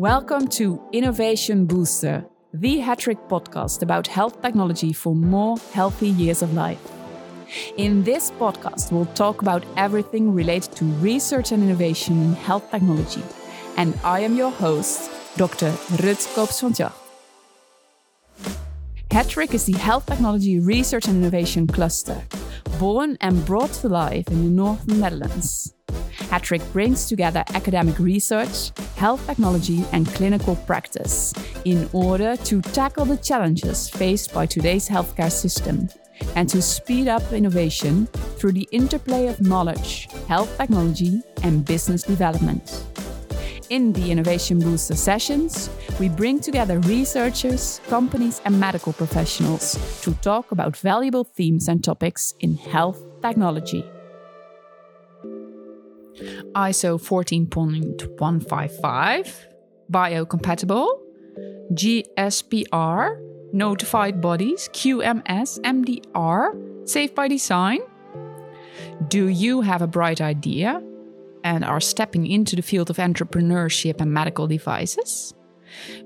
Welcome to Innovation Booster, the Hattrick podcast about health technology for more healthy years of life. In this podcast, we'll talk about everything related to research and innovation in health technology. And I am your host, Dr. Rut Koops. Hattrick is the Health Technology Research and Innovation Cluster, born and brought to life in the northern Netherlands. Hattrick brings together academic research, health technology, and clinical practice in order to tackle the challenges faced by today's healthcare system and to speed up innovation through the interplay of knowledge, health technology, and business development. In the Innovation Booster sessions, we bring together researchers, companies, and medical professionals to talk about valuable themes and topics in health technology. ISO 14.155, biocompatible, GSPR, notified bodies, QMS, MDR, safe by design. Do you have a bright idea and are stepping into the field of entrepreneurship and medical devices?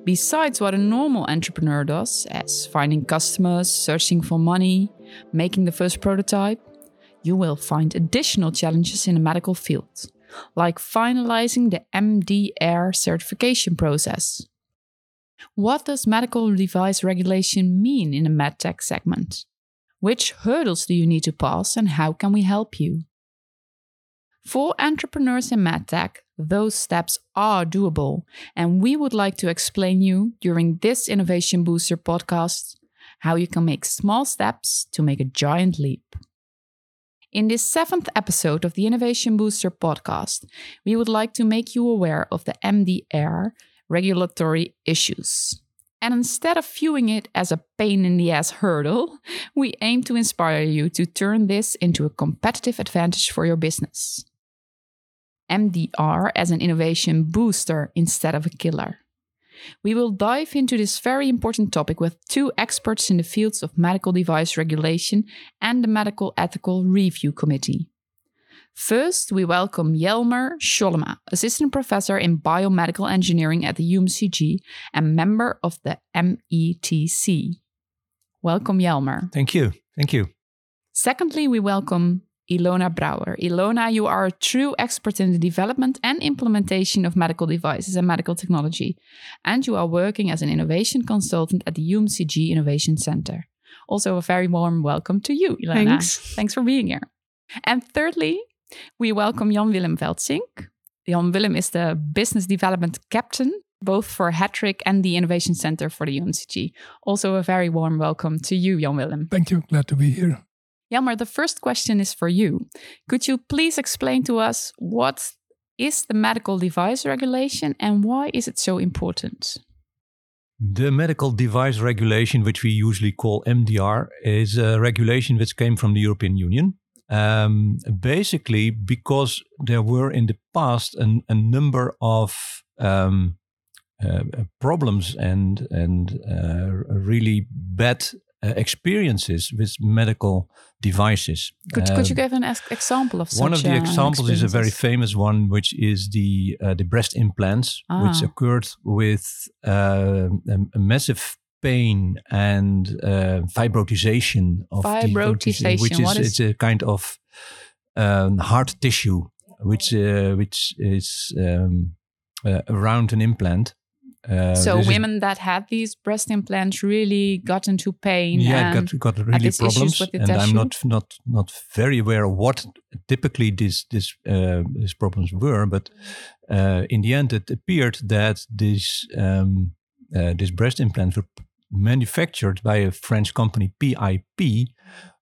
Besides what a normal entrepreneur does, as finding customers, searching for money, making the first prototype, you will find additional challenges in the medical field, like finalizing the MDR certification process. What does medical device regulation mean in the medtech segment? Which hurdles do you need to pass and how can we help you? For entrepreneurs in medtech, those steps are doable, and we would like to explain you during this Innovation Booster podcast how you can make small steps to make a giant leap. In this seventh episode of the Innovation Booster podcast, we would like to make you aware of the MDR regulatory issues. And instead of viewing it as a pain in the ass hurdle, we aim to inspire you to turn this into a competitive advantage for your business. MDR as an innovation booster instead of a killer. We will dive into this very important topic with two experts in the fields of medical device regulation and the Medical Ethical Review Committee. First, we welcome Jelmer Sjollema, Assistant Professor in Biomedical Engineering at the UMCG and member of the METC. Welcome, Jelmer. Thank you. Thank you. Secondly, we welcome Ilona Brouwer. Ilona, you are a true expert in the development and implementation of medical devices and medical technology, and you are working as an innovation consultant at the UMCG Innovation Center. Also, a very warm welcome to you, Ilona. Thanks. Thanks for being here. And thirdly, we welcome Jan Willem Veldsink. Jan Willem is the business development captain, both for Hattrick and the Innovation Center for the UMCG. Also, a very warm welcome to you, Jan Willem. Thank you. Glad to be here. Jelmer, the first question is for you. Could you please explain to us what is the medical device regulation and why is it so important? The medical device regulation, which we usually call MDR, is a regulation which came from the European Union. Um, basically, because there were in the past an, a number of um, uh, problems and and uh, really bad experiences with medical devices. Could, could you give an example of such? one of the uh, examples is a very famous one, which is the uh, the breast implants, ah. which occurred with uh, a, a, massive pain and uh, fibrotization of fibrotization, the, which is, is, it's a kind of um, hard tissue, which uh, which is um, around an implant. Uh, so women that had these breast implants really got into pain. Yeah, got got really problems, and. I'm not not not very aware of what typically these this uh, these problems were, but uh, in the end, it appeared that these um, uh, these breast implants were manufactured by a French company PIP,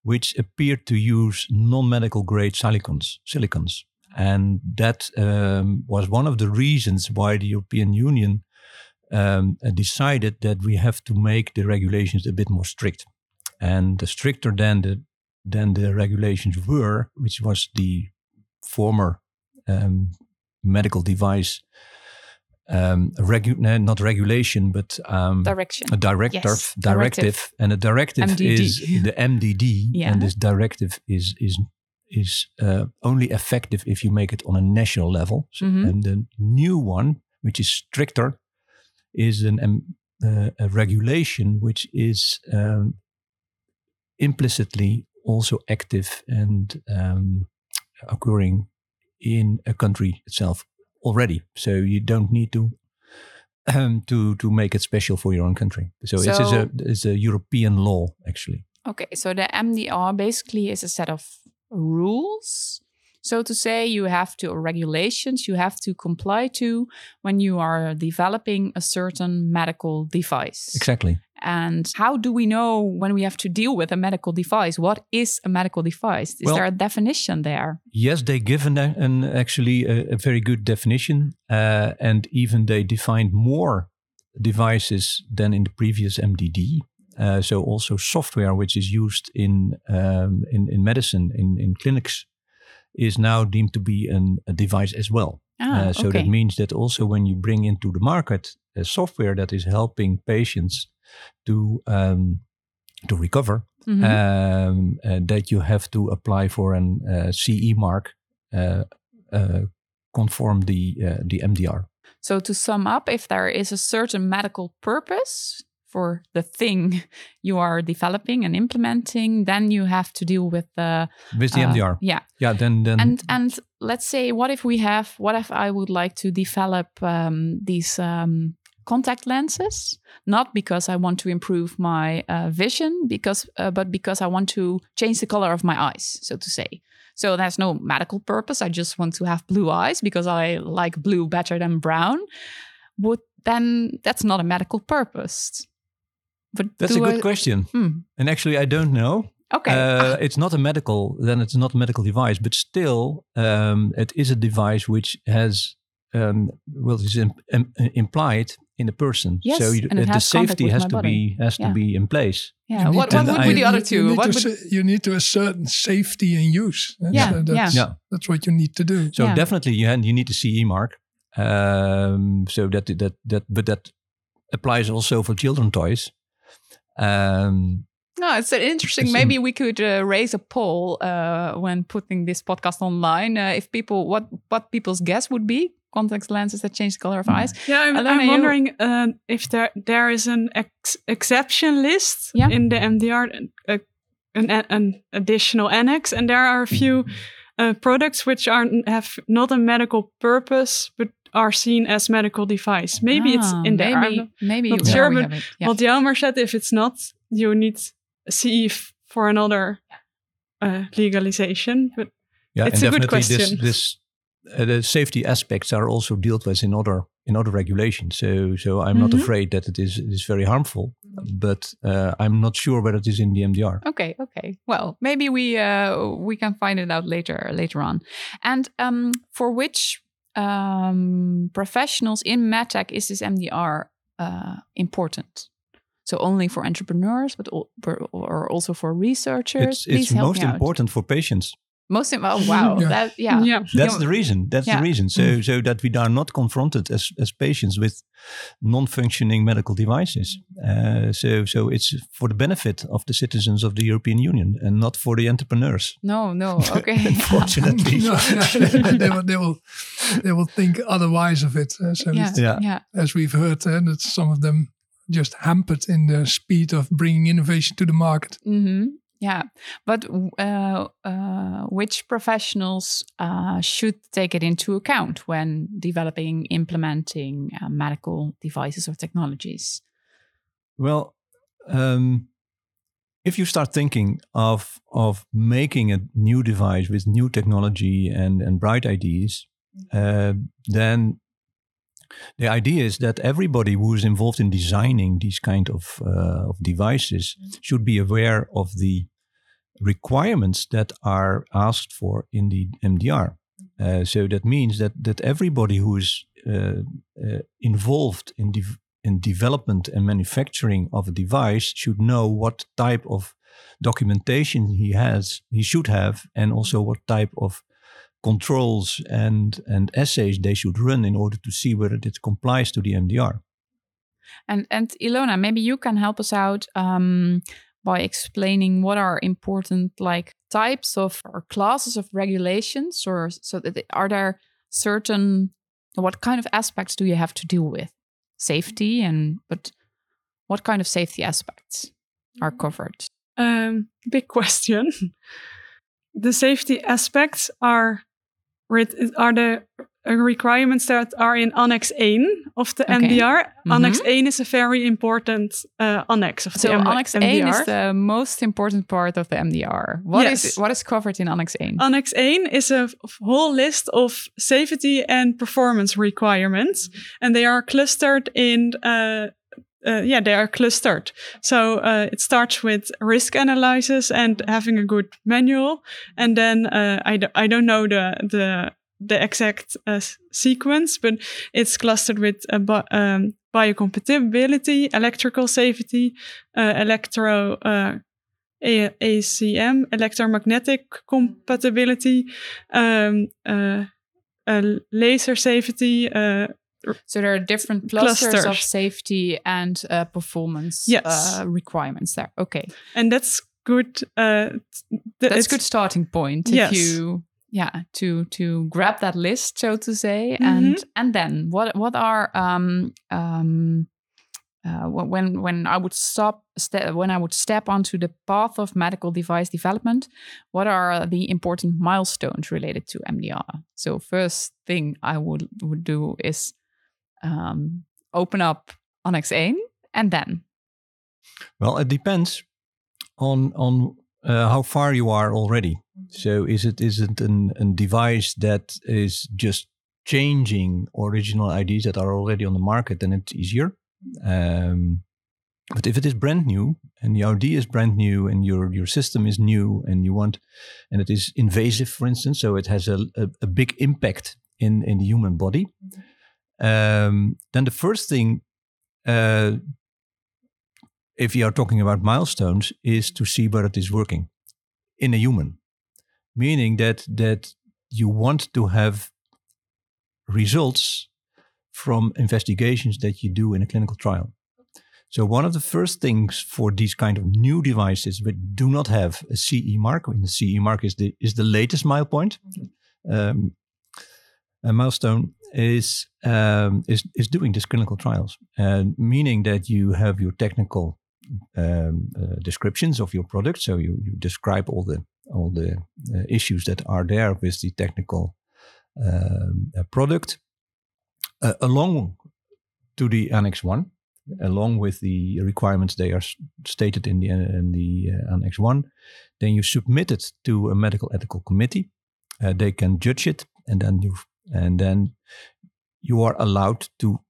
which appeared to use non-medical grade silicons silicons, and that um, was one of the reasons why the European Union um, decided that we have to make the regulations a bit more strict. And the stricter than the than the regulations were, which was the former um, medical device um, regu- not regulation, but um, direction, a directive, yes. directive, directive, and a directive MDD. is the MDD, yeah. and this directive is is is uh, only effective if you make it on a national level. So, mm-hmm. And the new one, which is stricter, is an um, uh, a regulation which is um, implicitly also active and um, occurring in a country itself already. So you don't need to um, to to make it special for your own country. So, So- is a it's a European law actually. Okay, so the MDR basically is a set of rules. So to say, you have to or regulations you have to comply to when you are developing a certain medical device. Exactly. And how do we know when we have to deal with a medical device? What is a medical device? Is Well- there a definition there? Yes, they give an, an actually a, a very good definition, uh, and even they defined more devices than in the previous MDD. Uh, so also software which is used in um, in, in medicine in, in clinics is now deemed to be an, a device as well. Ah, Uh, so okay. that means that also when you bring into the market a software that is helping patients to um, to recover, Mhm. um, uh, that you have to apply for an uh, CE mark, uh, uh, conform the uh, the MDR. So to sum up, if there is a certain medical purpose for the thing you are developing and implementing, then you have to deal with the With the uh, MDR, Yeah, yeah. Then then and and let's say, what if we have? What if I would like to develop um, these um, contact lenses? Not because I want to improve my uh, vision, because uh, but because I want to change the color of my eyes, so to say. So there's no medical purpose. I just want to have blue eyes because I like blue better than brown. Would then that's not a medical purpose. But that's a good I- question. Hmm. And actually, I don't know. Okay. Uh, it's not a medical. Then it's not a medical device, but still, um, it is a device which has um, well, is im- im- implied in the person. Yes, so you, and it the has contact safety has to body. be has Yeah. to be in place. yeah. What, what would be the you- other you two? need What to would, sa- you need to a certain safety in use. eh? Yeah, So that's, yeah. that's what you need to do. So Yeah. definitely you had, you need a CE mark. Um, so that that that but that applies also for children toys. Um, No, it's interesting. It's Maybe we could uh, raise a poll uh, when putting this podcast online. Uh, if people, what what people's guess would be contact lenses that change the color of eyes. Yeah, I'm, Ilona, I'm you- wondering uh, if there there is an ex- exception list Yeah. in the MDR, uh, an, an additional annex, and there are a few uh, products which are have not a medical purpose but are seen as medical device. Maybe it's Ah, in there. I'm Maybe, not- maybe not sure, we but have it. Yeah. What Jelmer said, if it's not, you need a CE f- for another uh, legalization. But yeah, It's and a good definitely question. this this uh, the safety aspects are also dealt with in other in other regulations. So so I'm not Mhm. afraid that it is it is very harmful, but uh, I'm not sure whether it is in the MDR. Okay, okay. Well, maybe we uh, we can find it out later later on. And um, for which um, professionals in medtech is this MDR uh, important? So only for entrepreneurs, but or also for researchers. It's it's most important for patients. Most im- oh wow, Yeah. that yeah. yeah, That's the reason. That's Yeah. the reason. So so that we are not confronted as as patients with non-functioning medical devices. Uh, so so it's for the benefit of the citizens of the European Union and not for the entrepreneurs. No, no. Okay. Unfortunately. No, they, will, they will they will think otherwise of it. uh, so yeah, Yeah. yeah. as we've heard, uh, that some of them just hampered in the speed of bringing innovation to the market. hmm Yeah, but uh, uh, which professionals uh, should take it into account when developing, implementing uh, medical devices or technologies? Well, um, if you start thinking of of making a new device with new technology and and bright ideas, uh, then the idea is that everybody who is involved in designing these kind of uh, of devices should be aware of the requirements that are asked for in the MDR. Uh, so that means that that everybody who is uh, uh, involved in dev- in development and manufacturing of a device should know what type of documentation he has, he should have, and also what type of controls and and assays they should run in order to see whether it complies to the MDR. And and Ilona, maybe you can help us out um, by explaining what are important like types of or classes of regulations, or so that they- are there certain what kind of aspects do you have to deal with? safety and but what kind of safety aspects are covered? Um, big question. the safety aspects are writ- are the requirements that are in Annex 1 of the Okay. MDR. Annex Mhm. 1 is a very important uh, annex of So the M- Annex MDR. 1 is the most important part of the MDR. What is Yes. what is covered in Annex 1? Annex 1 is a whole list of safety and performance requirements, and they are clustered in. Uh, uh, yeah, they are clustered. So uh, it starts with risk analysis and having a good manual, and then uh, I, d- I don't know the the the exact uh, sequence, but it's clustered with uh, bi- um, biocompatibility, electrical safety, uh, electro. Uh, ACM, electromagnetic compatibility, um, uh, uh, laser safety. Uh, So there are different clusters, of safety and uh, performance Yes. uh, requirements there. Okay, and that's good. Uh, th- that's a good starting point. Yes. If you yeah to to grab that list, so to say, Mhm. and and then what what are um um uh, when when I would stop ste- when I would step onto the path of medical device development, what are the important milestones related to MDR? So first thing I would would do is um, open up Annex 1 and then Well, it depends on on uh, how far you are already. So is it is it an, a device that is just changing original IDs that are already on the market? Then it's easier. Um, but if it is brand new and the ID is brand new and your your system is new and you want and it is invasive, for instance, so it has a, a, a big impact in in the human body, um, then the first thing uh, if you are talking about milestones, is to see whether it is working in a human, meaning that that you want to have results from investigations that you do in a clinical trial. So one of the first things for these kind of new devices which do not have a CE mark, and the CE mark is the is the latest mile point, um, a milestone is um, is is doing these clinical trials, and meaning that you have your technical um, uh, descriptions of your product. So you, you describe all the all the uh, issues that are there with the technical um, uh, product, uh, along to the Annex One, along with the requirements they are stated in the in the uh, Annex One. Then you submit it to a medical ethical committee. They can judge it, and then you and then you are allowed to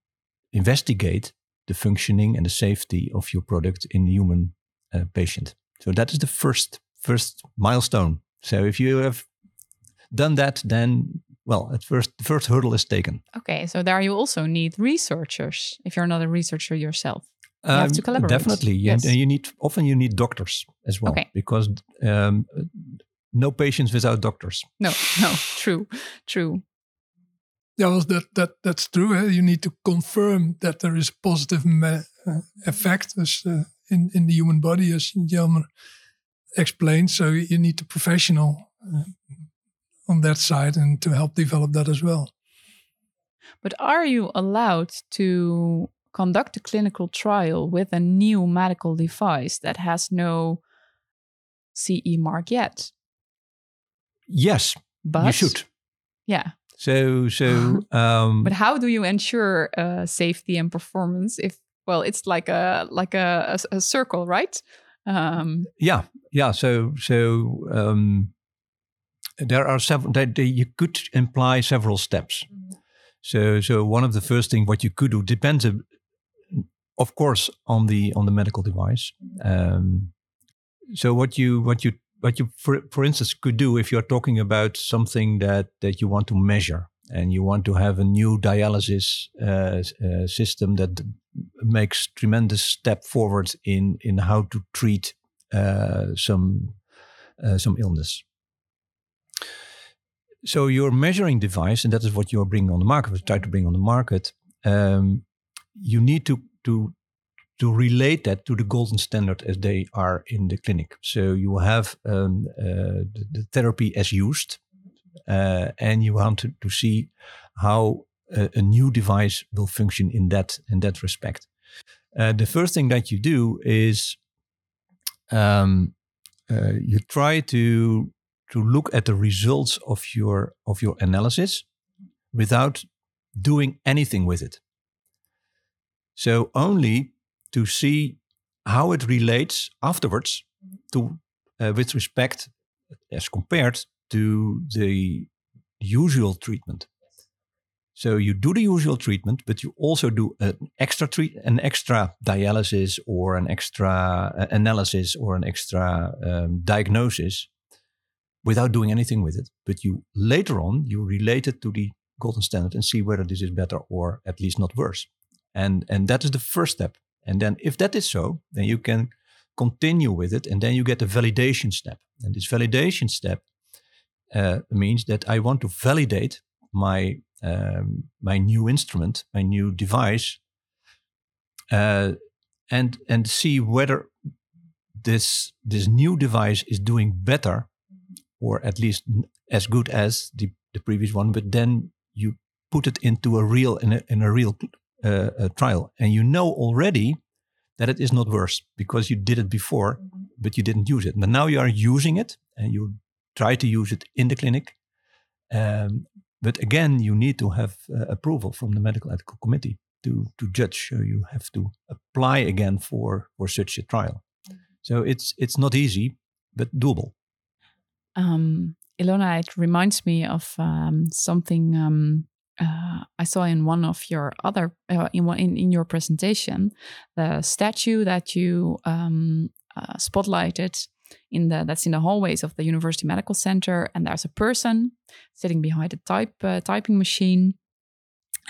investigate the functioning and the safety of your product in the human uh, patient. So that is the first first milestone. So if you have done that, then well, at first the first hurdle is taken. Okay, so there you also need researchers if you're not a researcher yourself. You have to Um, collaborate. Definitely, you, Yes. you need often you need doctors as well Okay. because um, no patients without doctors. No, no, true, true. Yeah, well, that that that's true. eh? You need to confirm that there is a positive me- uh, effect as, uh, in in the human body, as Jelmer explained. So you need a professional uh, on that side and to help develop that as well. But are you allowed to conduct a clinical trial with a new medical device that has no CE mark yet? Yes, But you should. Yeah, So so um, but how do you ensure uh, safety and performance if well, it's like a like a, a, a circle, right? Um, Yeah, yeah. So, so um, there are several. That you could imply several steps. So, so one of the first thing what you could do depends, uh, of course, on the on the medical device. Um, so, what you what you what you for, for instance could do if you're talking about something that that you want to measure and you want to have a new dialysis uh, uh, system that makes tremendous step forward in in how to treat uh, some uh, some illness. So your measuring device, and that is what you are bringing on the market, or try to bring on the market. Um, you need to to to relate that to the golden standard as they are in the clinic. So you have um, uh, the, the therapy as used, uh, and you want to, to see how a, a new device will function in that in that respect. Uh, the first thing that you do is um, uh, you try to to look at the results of your of your analysis without doing anything with it. So only to see how it relates afterwards to uh, with respect as compared to the usual treatment. So you do the usual treatment, but you also do an extra treat, an extra dialysis or an extra uh, analysis or an extra um, diagnosis without doing anything with it. But you later on you relate it to the golden standard and see whether this is better or at least not worse. And and that is the first step. And then if that is so, then you can continue with it, and then you get the validation step. And this validation step uh, means that I want to validate my um, my new instrument, my new device, uh, and and see whether this this new device is doing better, or at least as good as the, the previous one. But then you put it into a real in a, in a real uh, a trial, and you know already that it is not worse because you did it before, mm-hmm. but you didn't use it. But now you are using it, and you try to use it in the clinic. Um, but again, you need to have uh, approval from the medical ethical committee to to judge. So you have to apply again for for such a trial. Mm-hmm. So it's it's not easy, but doable. Um, Ilona, it reminds me of um, something um, uh, I saw in one of your other uh, in, in in your presentation, the statue that you um, uh, spotlighted in the that's in the hallways of the University Medical Center, and there's a person sitting behind a type uh, typing machine,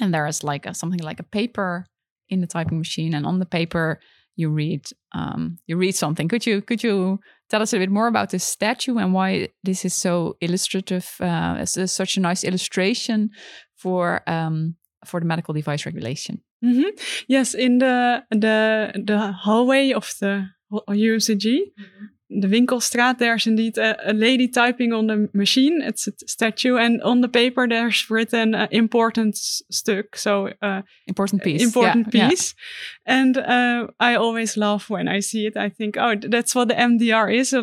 and there's like a, something like a paper in the typing machine, and on the paper you read um, you read something. Could you could you tell us a bit more about this statue and why this is so illustrative? Uh, it's such a nice illustration for um, for the medical device regulation. Mm -hmm. Yes, in the the the hallway of the UMCG, mm -hmm the Winkelstraat, there's indeed a, a, lady typing on the machine. It's a statue, and on the paper there's written uh, "important stuk," so uh, important piece, important yeah, piece. Yeah. And uh, I always laugh when I see it. I think, oh, that's what the MDR is.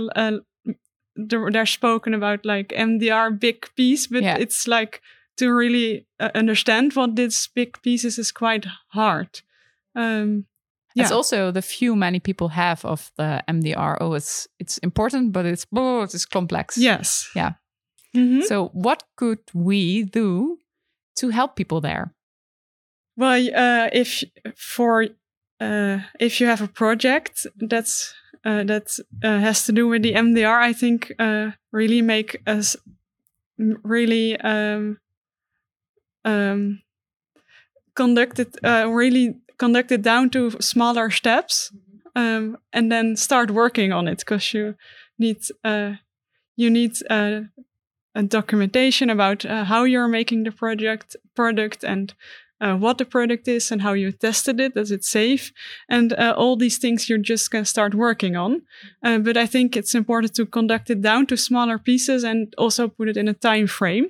they're spoken about like MDR big piece, but yeah. it's like to really uh, understand what this big piece is is quite hard. Um, yeah. It's also the view many people have of the MDR. Oh, it's it's important, but it's oh, it's complex. Yes. Yeah. Mm-hmm. So, what could we do to help people there? Well, uh, if for uh, if you have a project that's uh, that uh, has to do with the MDR, I think uh, really make us really um, um, conduct it uh, really conduct it down to smaller steps um, and then start working on it because you need uh, you need uh, a documentation about uh, how you're making the project product and uh, what the product is and how you tested it is it safe and uh, all these things you're just going to start working on. Uh, but i think it's important to conduct it down to smaller pieces and also put it in a time frame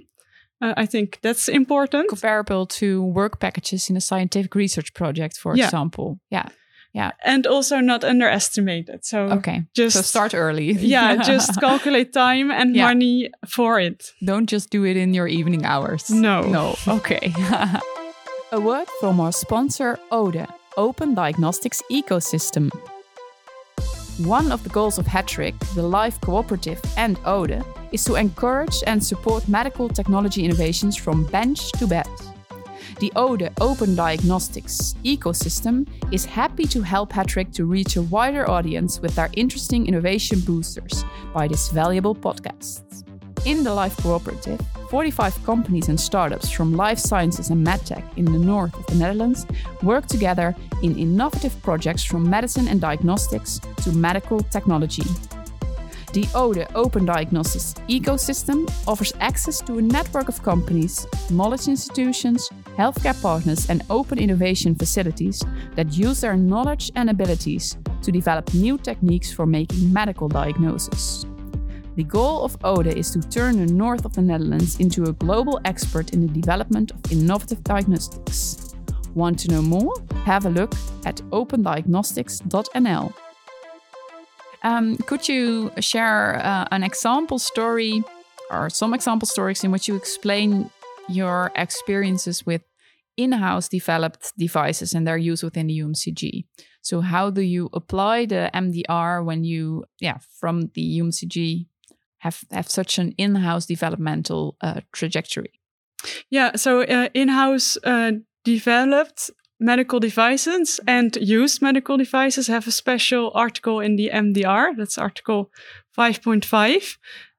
uh, I think that's important. Comparable to work packages in a scientific research project, for yeah. example. Yeah. Yeah. And also not underestimate it. So okay. Just so start early. yeah. Just calculate time and yeah. money for it. Don't just do it in your evening hours. No. No. Okay. a word from our sponsor, Ode, Open Diagnostics Ecosystem. One of the goals of Hattrick, the Life Cooperative, and Ode is to encourage and support medical technology innovations from bench to bed. The ODE Open Diagnostics ecosystem is happy to help Hattrick to reach a wider audience with our interesting innovation boosters by this valuable podcast. In the Life Cooperative, 45 companies and startups from life sciences and medtech in the north of the Netherlands work together in innovative projects from medicine and diagnostics to medical technology. The ODE Open Diagnostics ecosystem offers access to a network of companies, knowledge institutions, healthcare partners, and open innovation facilities that use their knowledge and abilities to develop new techniques for making medical diagnosis. The goal of ODE is to turn the north of the Netherlands into a global expert in the development of innovative diagnostics. Want to know more? Have a look at opendiagnostics.nl. Um, could you share uh, an example story or some example stories in which you explain your experiences with in-house developed devices and their use within the UMCG. So how do you apply the MDR when you, yeah, from the UMCG have have such an in-house developmental uh, trajectory? Yeah, so uh, in-house uh, developed medical devices and used medical devices have a special article in the MDR. That's Article 5.5.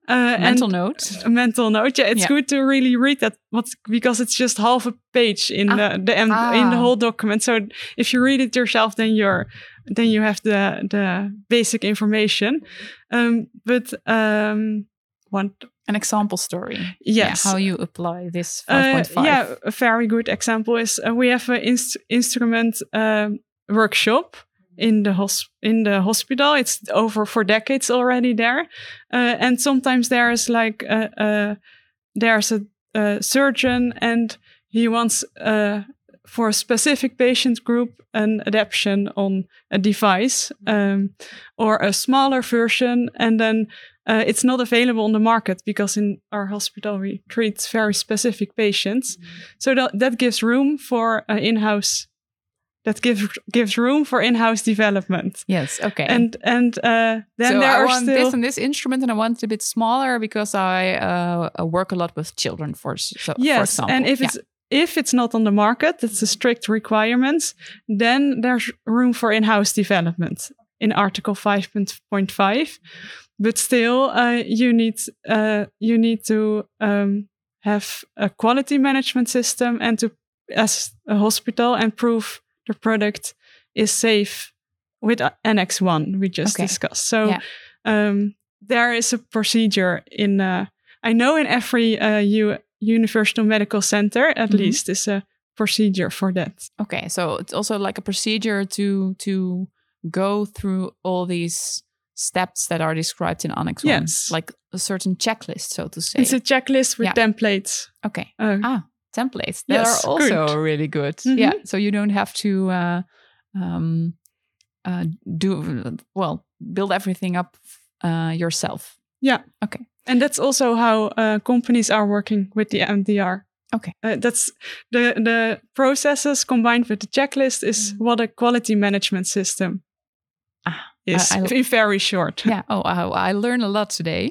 Uh, mental note. A mental note. Yeah, it's yeah. good to really read that what, because it's just half a page in ah. the, the ah. in the whole document. So if you read it yourself, then you're then you have the the basic information. Um, but um, one an example story. Yes, yeah, how you apply this five point uh. Yeah, a very good example is uh, we have an inst instrument um, workshop in the hos- in the hospital. It's over for decades already there, uh, and sometimes there's like a, a there's a, a, surgeon and he wants uh, for a specific patient group an adaptation on a device um, or a smaller version, and then uh, it's not available on the market because in our hospital we treat very specific patients. Mm-hmm. So that, that gives room for an in-house that gives gives room for in-house development. Yes. Okay. And and uh, then so there I are want still this and this instrument, and I want it a bit smaller because I uh, work a lot with children. For so, yes, for and if yeah. it's if it's not on the market, it's a strict requirements. Then there's room for in-house development in Article five point five. But still, uh, you need uh, you need to um, have a quality management system and to as a hospital and prove the product is safe with Annex 1 we just okay. discussed. So yeah. um, there is a procedure in, uh, I know in every uh, U- Universal Medical Center, at mm-hmm. least, is a procedure for that. Okay, so it's also like a procedure to to go through all these steps that are described in Annex yes. 1, like a certain checklist, so to say. It's a checklist with yeah. templates. Okay. Uh, ah, templates They yes, are also good. really good. Mm-hmm. Yeah, so you don't have to uh, um, uh, do well, build everything up uh, yourself. Yeah. Okay. And that's also how uh, companies are working with the MDR. Okay. Uh, that's the the processes combined with the checklist is mm-hmm. what a quality management system ah, is. I, I, very short. Yeah. Oh, I, I learned a lot today.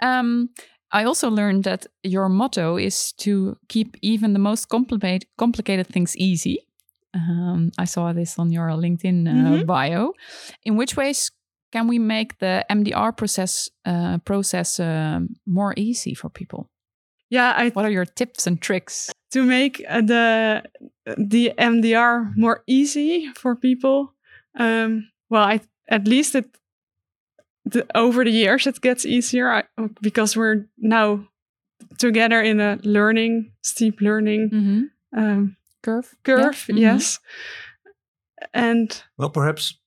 Um, I also learned that your motto is to keep even the most complicated complicated things easy. Um, I saw this on your LinkedIn uh, mm-hmm. bio. In which ways can we make the MDR process uh, process uh, more easy for people? Yeah, I, what are your tips and tricks to make uh, the the MDR more easy for people? Um, well, I, at least it the, over the years it gets easier I, because we're now together in a learning steep learning mm-hmm. um, curve curve yeah. mm-hmm. yes and well perhaps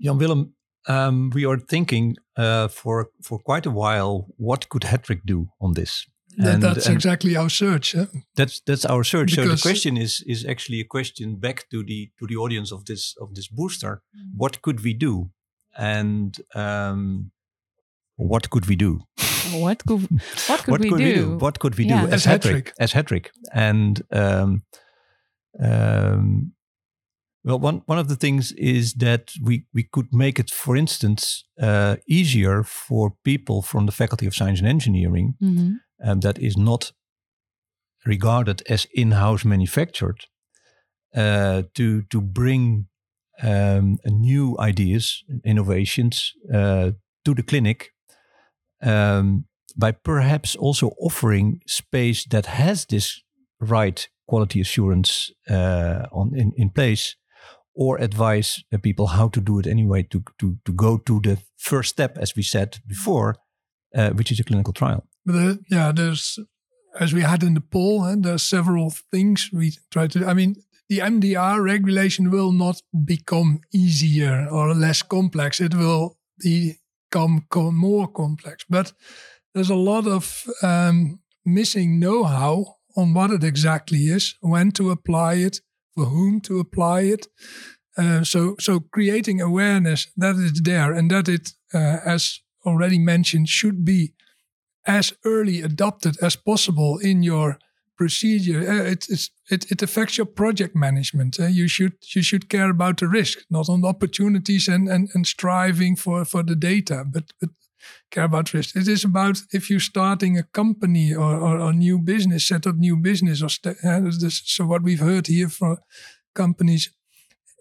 jan willem um, we are thinking uh, for for quite a while what could Hattrick do on this and, that's and exactly our search. That's that's our search. Because so the question is is actually a question back to the to the audience of this of this booster. Mm. What could we do? And um, what could we do? What could what could, what we, could do? we, do? What could we yeah. do as, as Hattrick? As Hattrick, and um, um, well, one one of the things is that we we could make it, for instance, uh, easier for people from the Faculty of Science and Engineering mm-hmm. um, that is not regarded as in-house manufactured uh, to to bring um, new ideas, innovations uh, to the clinic um, by perhaps also offering space that has this right quality assurance uh, on in, in place or advise people how to do it anyway to, to, to go to the first step, as we said before, uh, which is a clinical trial. But yeah, there's, as we had in the poll, and there's several things we try to, I mean, the MDR regulation will not become easier or less complex. It will become more complex. But there's a lot of um, missing know-how on what it exactly is, when to apply it, for whom to apply it. Uh, so, so creating awareness that it's there and that it, uh, as already mentioned, should be as early adopted as possible in your procedure. Uh, it, it, it affects your project management. Uh, you should you should care about the risk, not on the opportunities and, and, and striving for, for the data, but, but care about risk. It is about if you're starting a company or, or, new business, set up new business. or uh, this, So what we've heard here from companies,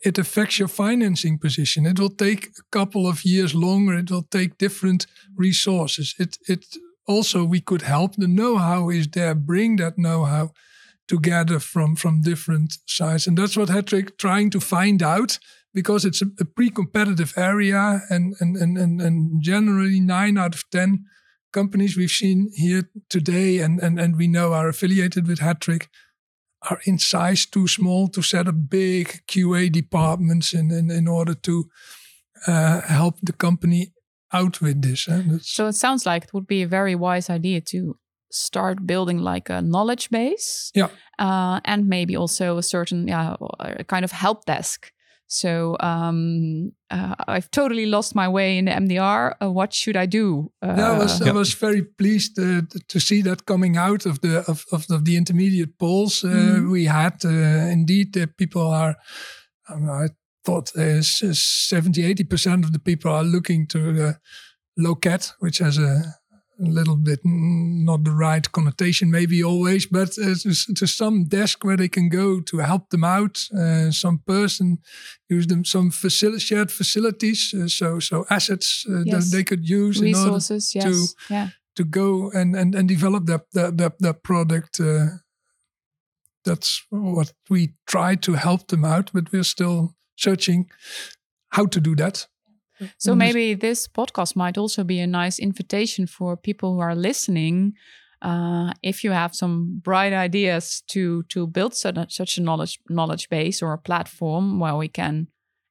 it affects your financing position. It will take a couple of years longer. It will take different resources. It it also we could help. The know-how is there. Bring that know-how together from from different sides, and that's what Hattrick trying to find out because it's a, a pre-competitive area, and and, and and and generally nine out of ten companies we've seen here today, and and and we know are affiliated with Hattrick are in size too small to set up big QA departments in in, in order to uh, help the company out with this. So it sounds like it would be a very wise idea to start building like a knowledge base. Yeah. Uh, and maybe also a certain yeah, a kind of help desk. So um, uh, I've totally lost my way in the MDR. Uh, what should I do? yeah, I was, I was very pleased uh, to see that coming out of the of, of, of the intermediate polls mm. we had. Uh, indeed, people are. Um, I thought is 70, 80% of the people are looking to uh, Locat, which has a, a, little bit not the right connotation, maybe always, but uh, to, to, some desk where they can go to help them out. Uh, some person use them, some facil- shared facilities, uh, so so assets uh, yes. that they could use resources, in order yes. to yeah. to go and and, and develop that that that, that product. that's what we try to help them out, but we're still searching how to do that. So maybe this podcast might also be a nice invitation for people who are listening. Uh, if you have some bright ideas to to build such, such a knowledge knowledge base or a platform where we can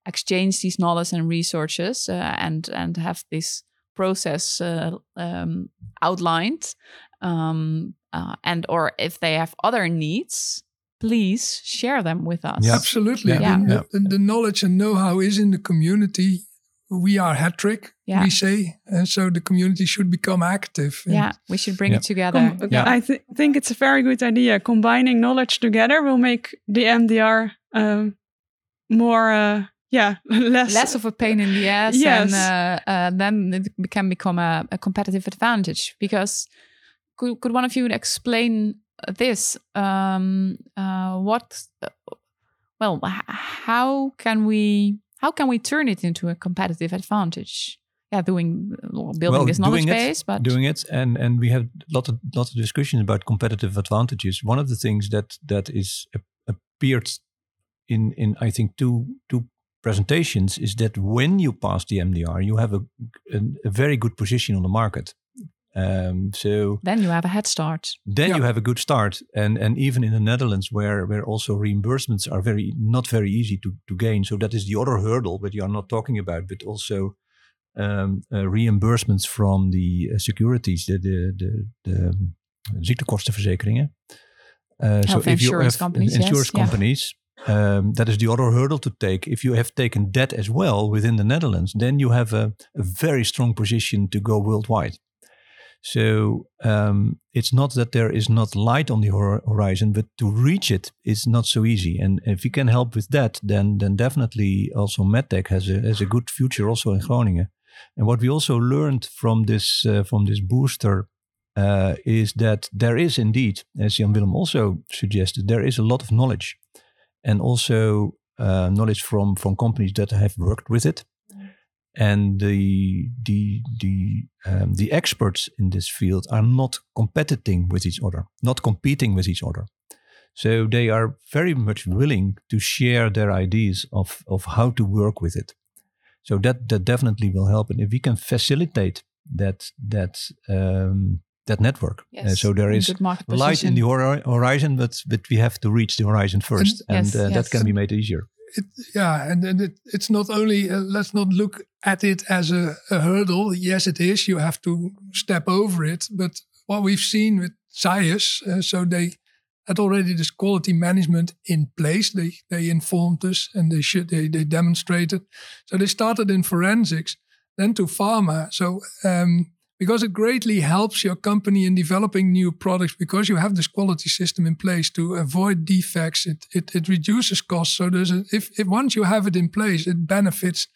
exchange these knowledge and resources uh, and and have this process uh, um, outlined, um, uh, and or if they have other needs, please share them with us. Yeah, absolutely. Yeah. The, the, the, knowledge and know-how is in the community. We are Hattrick, yeah. we say, and so the community should become active. Yeah, we should bring yeah. it together. Com yeah. I th think it's a very good idea. Combining knowledge together will make the MDR um, more. Uh, yeah, less less of a pain in the ass, yes. and uh, uh, then it can become a, a competitive advantage. Because could, could one of you explain this um, uh, what well how can we how can we turn it into a competitive advantage? Yeah doing building well, this knowledge base but doing it and and we have lot of lot of discussions about competitive advantages. One of the things that that is appeared in in i think two two presentations is that when you pass the mdr you have a, a, a very good position on the market um, so then you have a head start. Then yeah. you have a good start, and and even in the Netherlands, where where also reimbursements are very not very easy to to gain. So that is the other hurdle that you are not talking about, but also um, uh, reimbursements from the uh, securities, the the the, the ziektekostenverzekeringen. Uh, so if you have companies, insurance yes, companies. Yeah. Um, that is the other hurdle to take. If you have taken that as well within the Netherlands, then you have a, a very strong position to go worldwide. So um, it's not that there is not light on the horizon, but to reach it is not so easy. And if you can help with that, then then definitely also medtech has a has a good future also in Groningen. And what we also learned from this uh, from this booster uh, is that there is indeed, as Jan Willem also suggested, there is a lot of knowledge, and also uh, knowledge from from companies that have worked with it and the the the um, the experts in this field are not competing with each other, not competing with each other. So they are very much willing to share their ideas of of how to work with it. So that that definitely will help, and if we can facilitate that that um, that network, uh, yes, uh, so there is light in the horizon, but but we have to reach the horizon first, and, yes, uh, yes. that can be made easier it, yeah, and, and it, it's not only, uh, let's not look at it as a, a, hurdle. Yes, it is. You have to step over it. But what we've seen with SciUS, uh, so they had already this quality management in place. They they informed us and they should they, they demonstrated. So they started in forensics, then to pharma. So um, because it greatly helps your company in developing new products because you have this quality system in place to avoid defects. It it, it reduces costs. So there's a, if, if once you have it in place, it benefits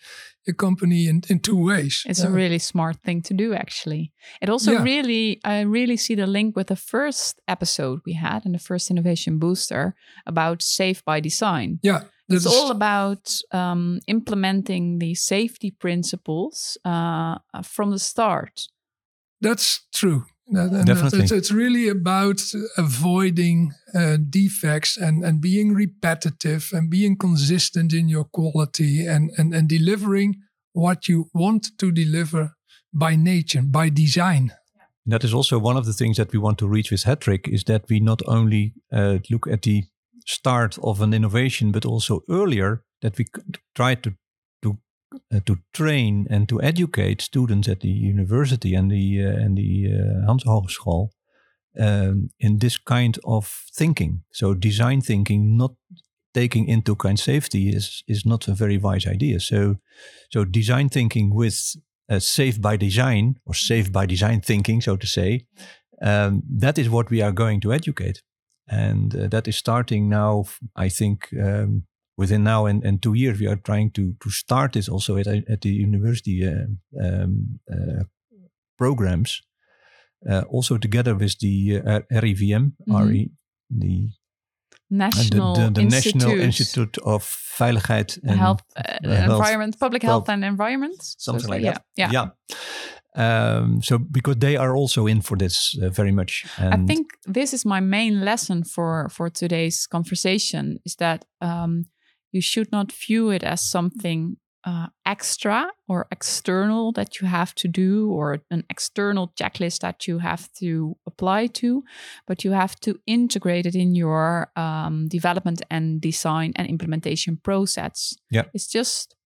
your company in, in two ways. It's uh, a really smart thing to do, actually. It also yeah. really, I really see the link with the first episode we had and the first innovation booster about safe by design. Yeah. It's all about um, implementing the safety principles uh, from the start. That's true. Definitely. It's, it's, really about avoiding uh, defects and, and being repetitive and being consistent in your quality and, and, and delivering what you want to deliver by nature, by design. That is also one of the things that we want to reach with Hattrick is that we not only uh, look at the start of an innovation, but also earlier that we try to uh, to train and to educate students at the university and the uh, and the uh, Hanze Hogeschool um, in this kind of thinking. So design thinking, not taking into account safety, is is not a very wise idea. So so design thinking with uh, safe by design or safe by design thinking, so to say, um, that is what we are going to educate, and uh, that is starting now. I think. Um, within now and, and two years, we are trying to to start this also at, at the university uh, um, uh, programs, uh, also together with the uh, RIVM, mm-hmm. RE, the National, the, the, the Institute. National Institute of Veiligheid and Health, uh, Environment, Public Health, and Environment. Something so, like yeah, that. Yeah. yeah. Um, so because they are also in for this uh, very much. And I think this is my main lesson for for today's conversation is that um, you should not view it as something uh, extra or external that you have to do or an external checklist that you have to apply to, but you have to integrate it in your um, development and design and implementation process. Yeah, it's just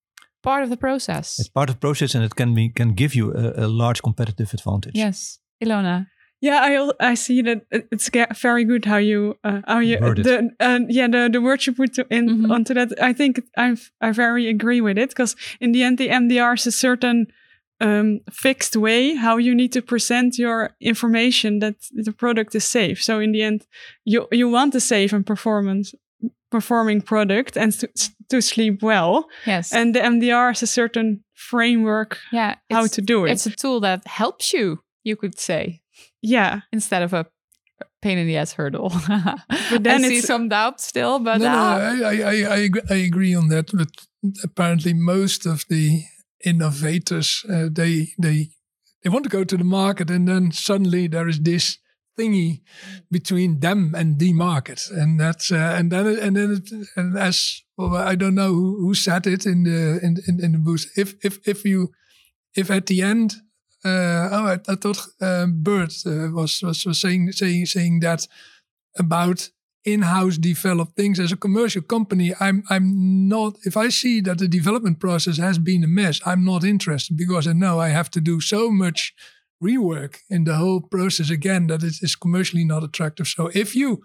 part of the process. It's part of the process, and it can be can give you a, a large competitive advantage. Yes, Ilona. Yeah, I I see that it's very good how you uh, how you the uh, yeah the the words you put in mm -hmm. onto that. I think I I very agree with it because in the end the MDR is a certain um, fixed way how you need to present your information that the product is safe. So in the end, you you want a safe and performance performing product and to, to sleep well. Yes, and the MDR is a certain framework. Yeah, how to do it. It's a tool that helps you. You could say. Yeah. Instead of a pain in the ass hurdle. but then I see some doubt still, but no, no, I, I, I, I agree on that. But apparently, most of the innovators uh, they they they want to go to the market, and then suddenly there is this thingy between them and the market, and that's uh, and then and then it, and as well, I don't know who, who said it in the in in, in the booth. If if if you if at the end uh, oh, I, I thought uh, Bert uh, was, was was saying saying saying that about in-house developed things as a commercial company. I'm I'm not. If I see that the development process has been a mess, I'm not interested because I know I have to do so much rework in the whole process again that it is commercially not attractive. So if you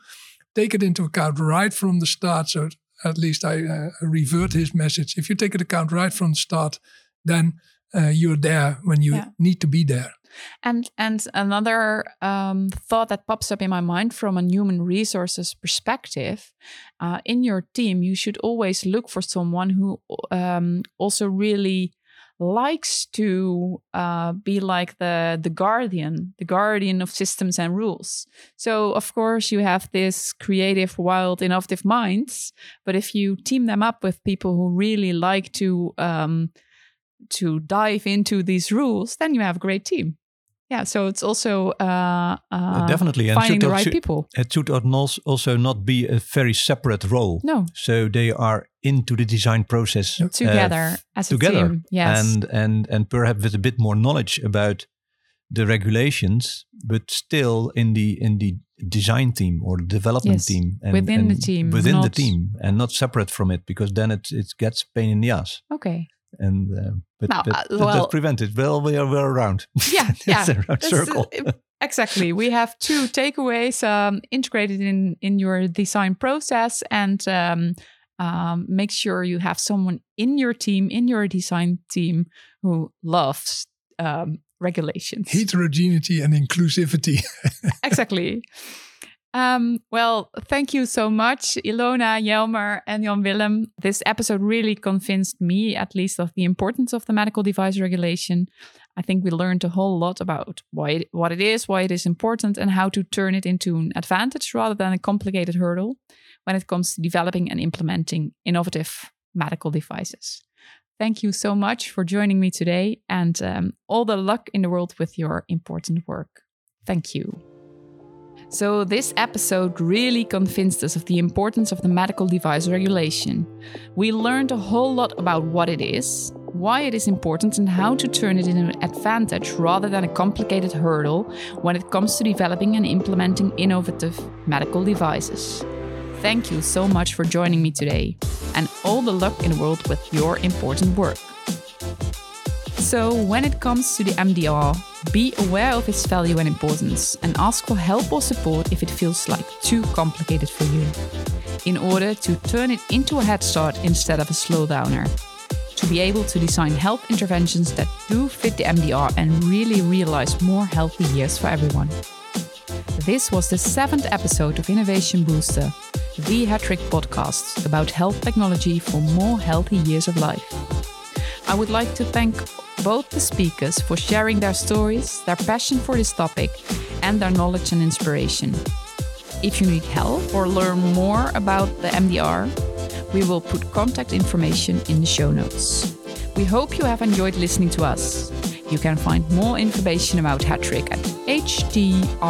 take it into account right from the start, so at least I uh, revert his message. If you take it into account right from the start, then uh, you're there when you yeah. need to be there. And and another um, thought that pops up in my mind from a human resources perspective, uh, in your team, you should always look for someone who um, also really likes to uh, be like the the guardian, the guardian of systems and rules. So of course you have this creative, wild, innovative minds, but if you team them up with people who really like to um, to dive into these rules, then you have a great team. Yeah, so it's also uh, uh, definitely and finding the right should, people. It should also not be a very separate role. No, so they are into the design process uh, together uh, as together, a team. Yes, and and and perhaps with a bit more knowledge about the regulations, but still in the in the design team or the development Yes, team within the team, within the team and not separate from it because then it it gets pain in the ass Okay. And uh, but Now, that, uh, that- well- that's prevented well we are we're around Yeah, it's yeah. a round circle uh, exactly. We have two takeaways um, integrated in in your design process, and um, um, make sure you have someone in your team, in your design team, who loves um, regulations. Heterogeneity and inclusivity. exactly. Um, well, thank you so much, Ilona, Jelmer, and Jan Willem. This episode really convinced me, at least, of the importance of the medical device regulation. I think we learned a whole lot about why it, what it is, why it is important, and how to turn it into an advantage rather than a complicated hurdle when it comes to developing and implementing innovative medical devices. Thank you so much for joining me today, and um, all the luck in the world with your important work. Thank you. So, this episode really convinced us of the importance of the medical device regulation. We learned a whole lot about what it is, why it is important, and how to turn it into an advantage rather than a complicated hurdle when it comes to developing and implementing innovative medical devices. Thank you so much for joining me today, and all the luck in the world with your important work. So, when it comes to the MDR, be aware of its value and importance and ask for help or support if it feels like too complicated for you, in order to turn it into a head start instead of a slowdowner. To be able to design health interventions that do fit the MDR and really realize more healthy years for everyone. This was the seventh episode of Innovation Booster, the Hattrick podcast about health technology for more healthy years of life. I would like to thank both the speakers for sharing their stories, their passion for this topic, and their knowledge and inspiration. If you need help or learn more about the MDR, we will put contact information in the show notes. We hope you have enjoyed listening to us. You can find more information about Hattrick at hdric.com.